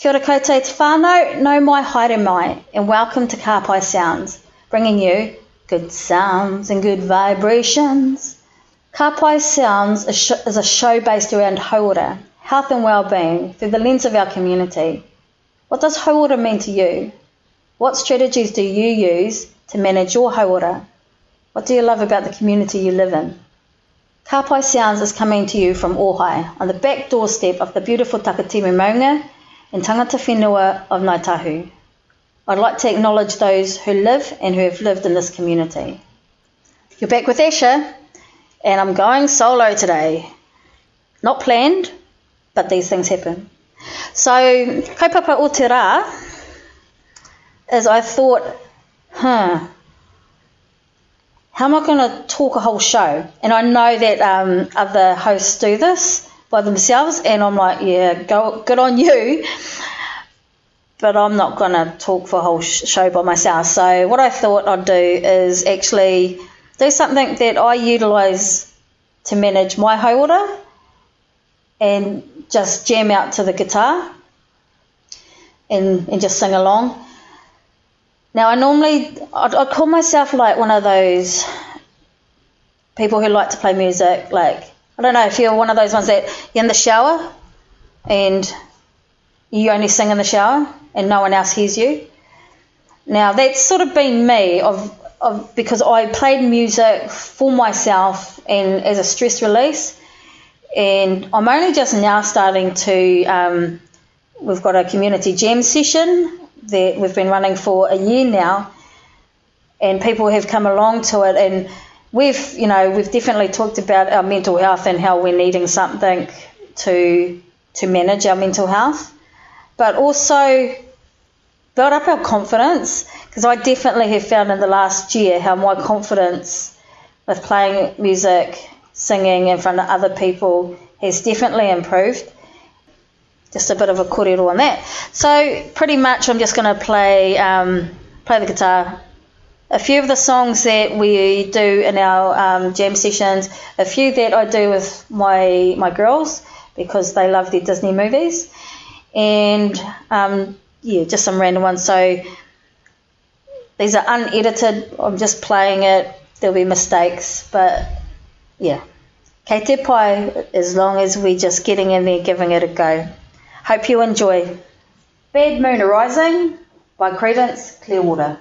Kia ora koutou whānau, no mai haere mai, and welcome to Ka Pai Sounds, bringing you good sounds and good vibrations. Ka Pai Sounds is a show based around hauora, health and well-being through the lens of our community. What does hauora mean to you? What strategies do you use to manage your hauora? What do you love about the community you live in? Ka Pai Sounds is coming to you from Ohai, on the back doorstep of the beautiful Takitimu Maunga and tangata whenua of Ngāi Tahu. I'd like to acknowledge those who live and who have lived in this community. You're back with Asha, and I'm going solo today. Not planned, but these things happen. So, kaupapa o te rā is I thought, huh, how am I going to talk a whole show? And I know that um, other hosts do this, by themselves, and I'm like, yeah, go, good on you. But I'm not going to talk for a whole show by myself. So what I thought I'd do is actually do something that I utilise to manage my hauora and just jam out to the guitar and, and just sing along. Now I normally I'd, I'd call myself like one of those people who like to play music like I don't know if you're one of those ones that you're in the shower and you only sing in the shower and no one else hears you. Now that's sort of been me of, of because I played music for myself and as a stress release, and I'm only just now starting to. Um, we've got a community jam session that we've been running for a year now, and people have come along to it and we've you know we've definitely talked about our mental health and how we're needing something to to manage our mental health, but also build up our confidence because I definitely have found in the last year how my confidence with playing music, singing in front of other people has definitely improved. Just a bit of a korero on that. So pretty much I'm just going to play um, play the guitar a few of the songs that we do in our um, jam sessions, a few that I do with my my girls because they love their Disney movies, and um, yeah, just some random ones. So these are unedited. I'm just playing it. There'll be mistakes, but yeah. Kei te pai, as long as we're just getting in there, giving it a go. Hope you enjoy. Bad Moon Arising by Creedence Clearwater.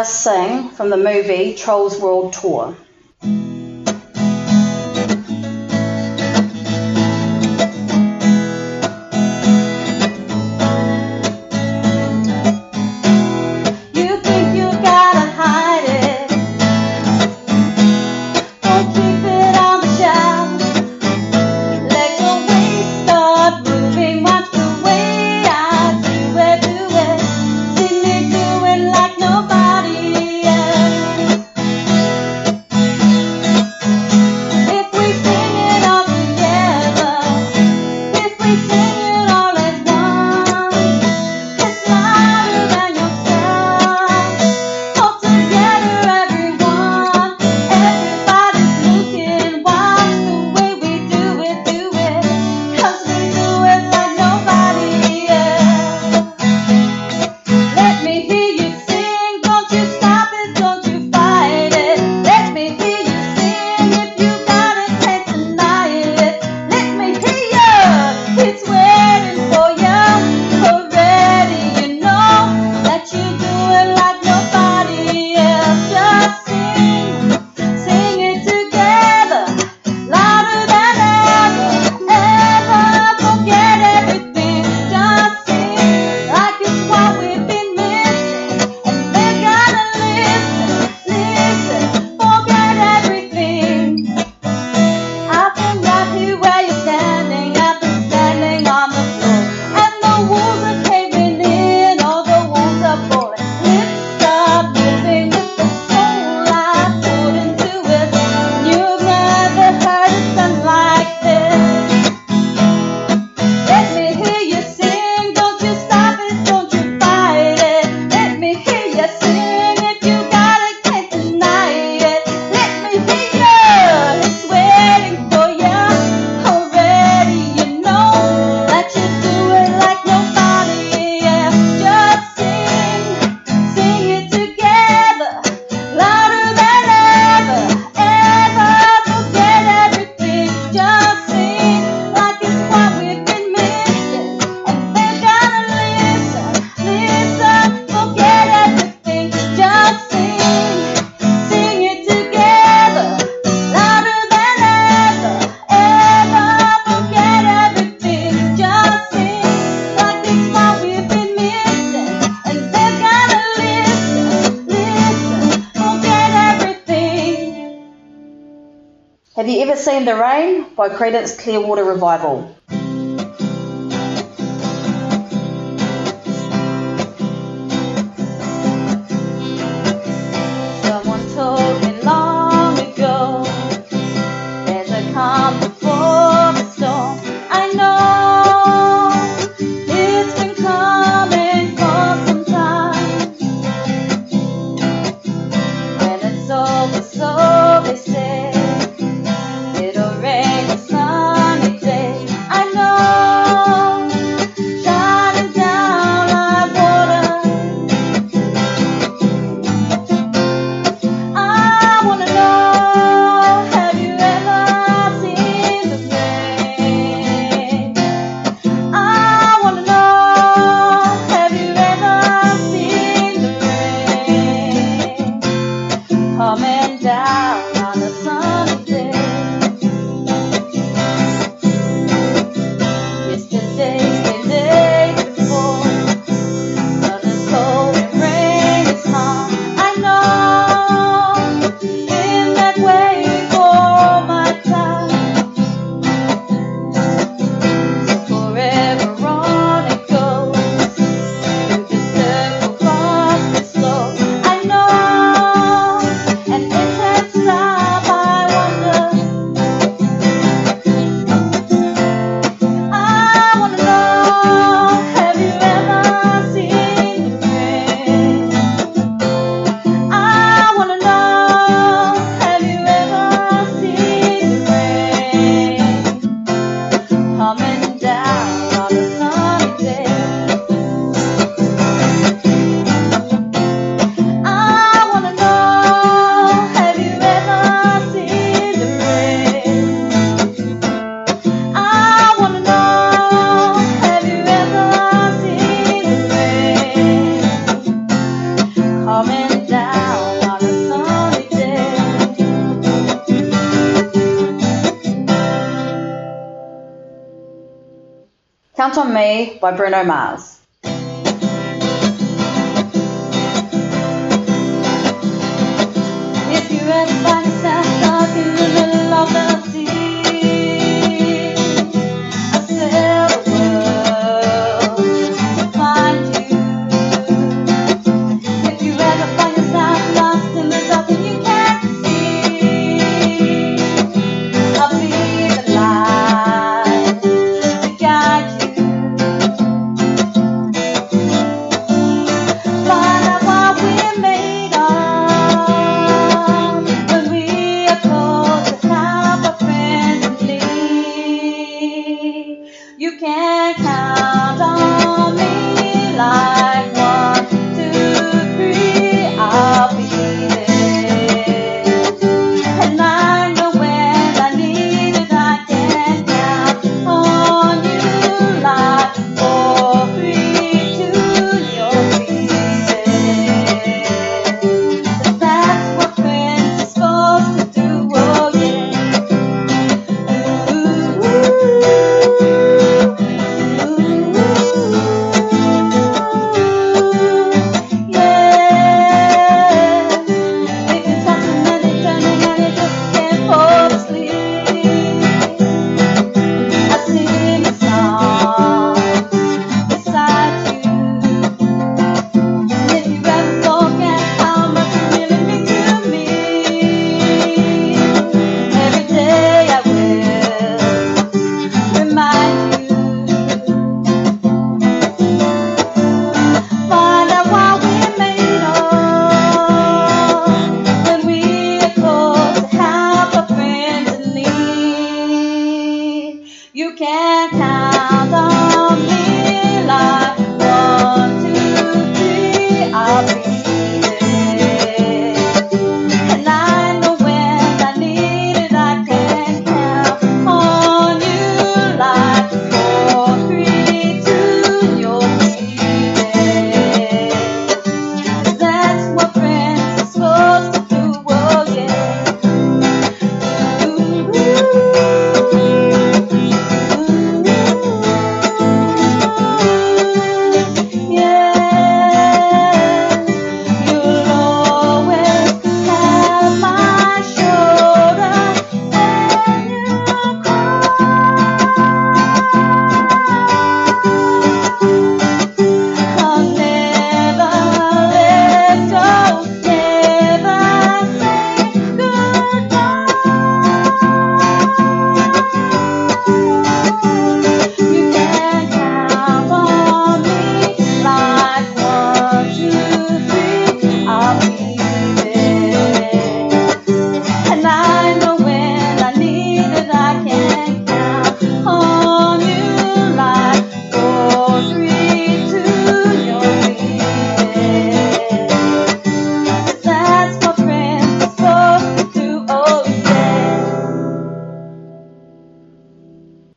Just Sing from the movie Trolls World Tour. By Creedence Clearwater Revival. By Bruno Mars.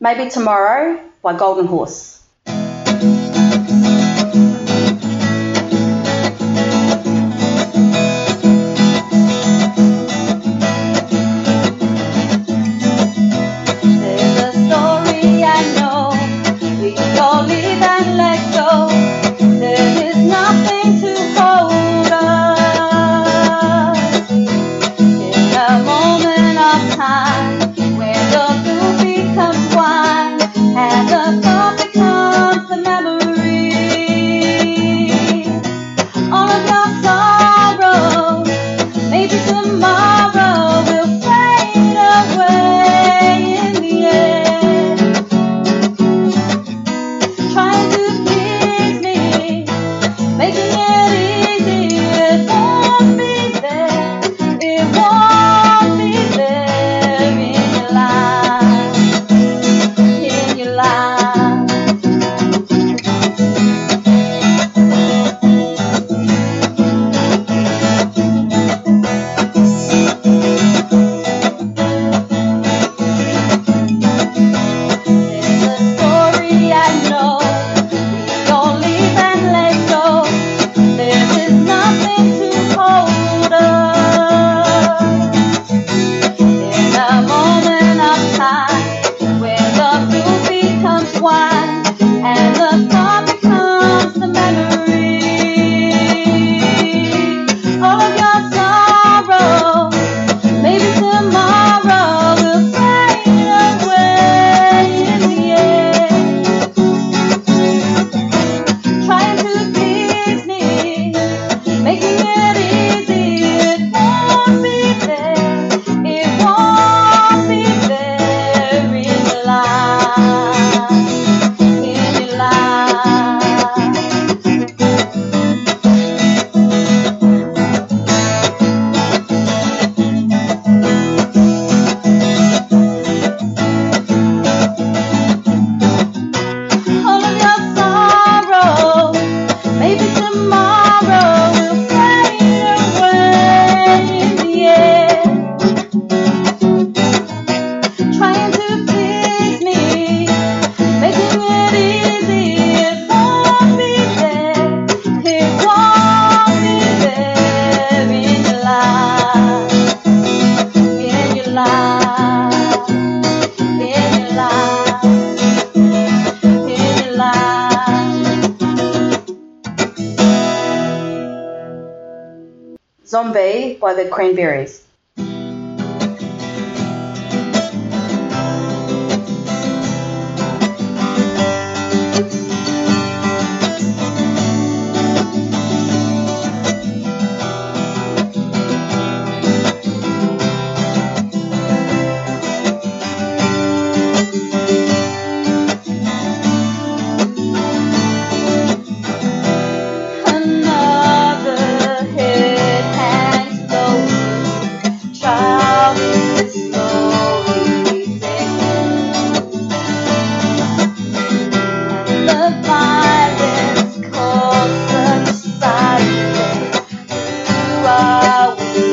Maybe tomorrow by Goldenhorse. Zombie by the Cranberries. By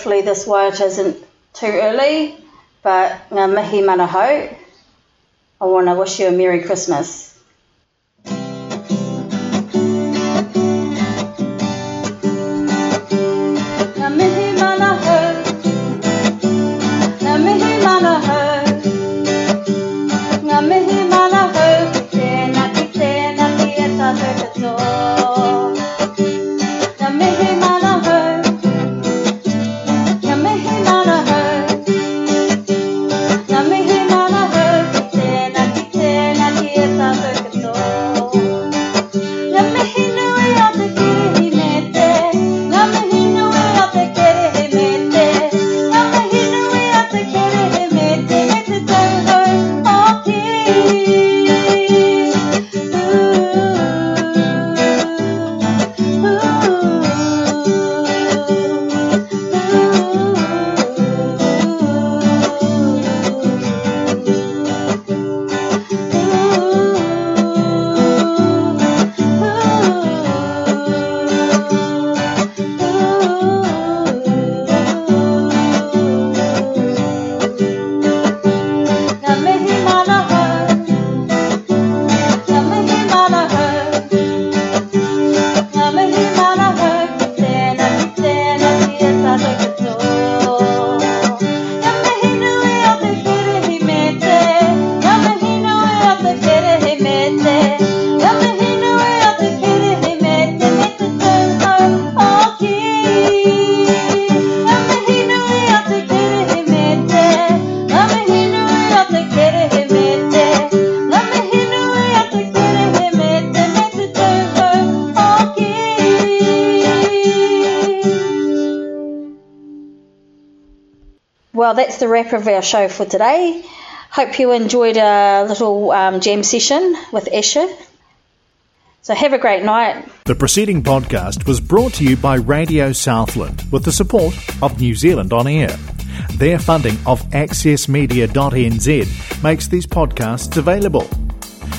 Hopefully this word isn't too early, but ngā mihi mana hau. I want to wish you a Merry Christmas. Hannah Well, that's the wrap of our show for today. Hope you enjoyed a little um, jam session with Asha. So have a great night. The preceding podcast was brought to you by Radio Southland with the support of New Zealand On Air. Their funding of accessmedia.nz makes these podcasts available.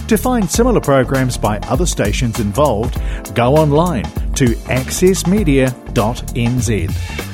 To find similar programs by other stations involved, go online to accessmedia.nz.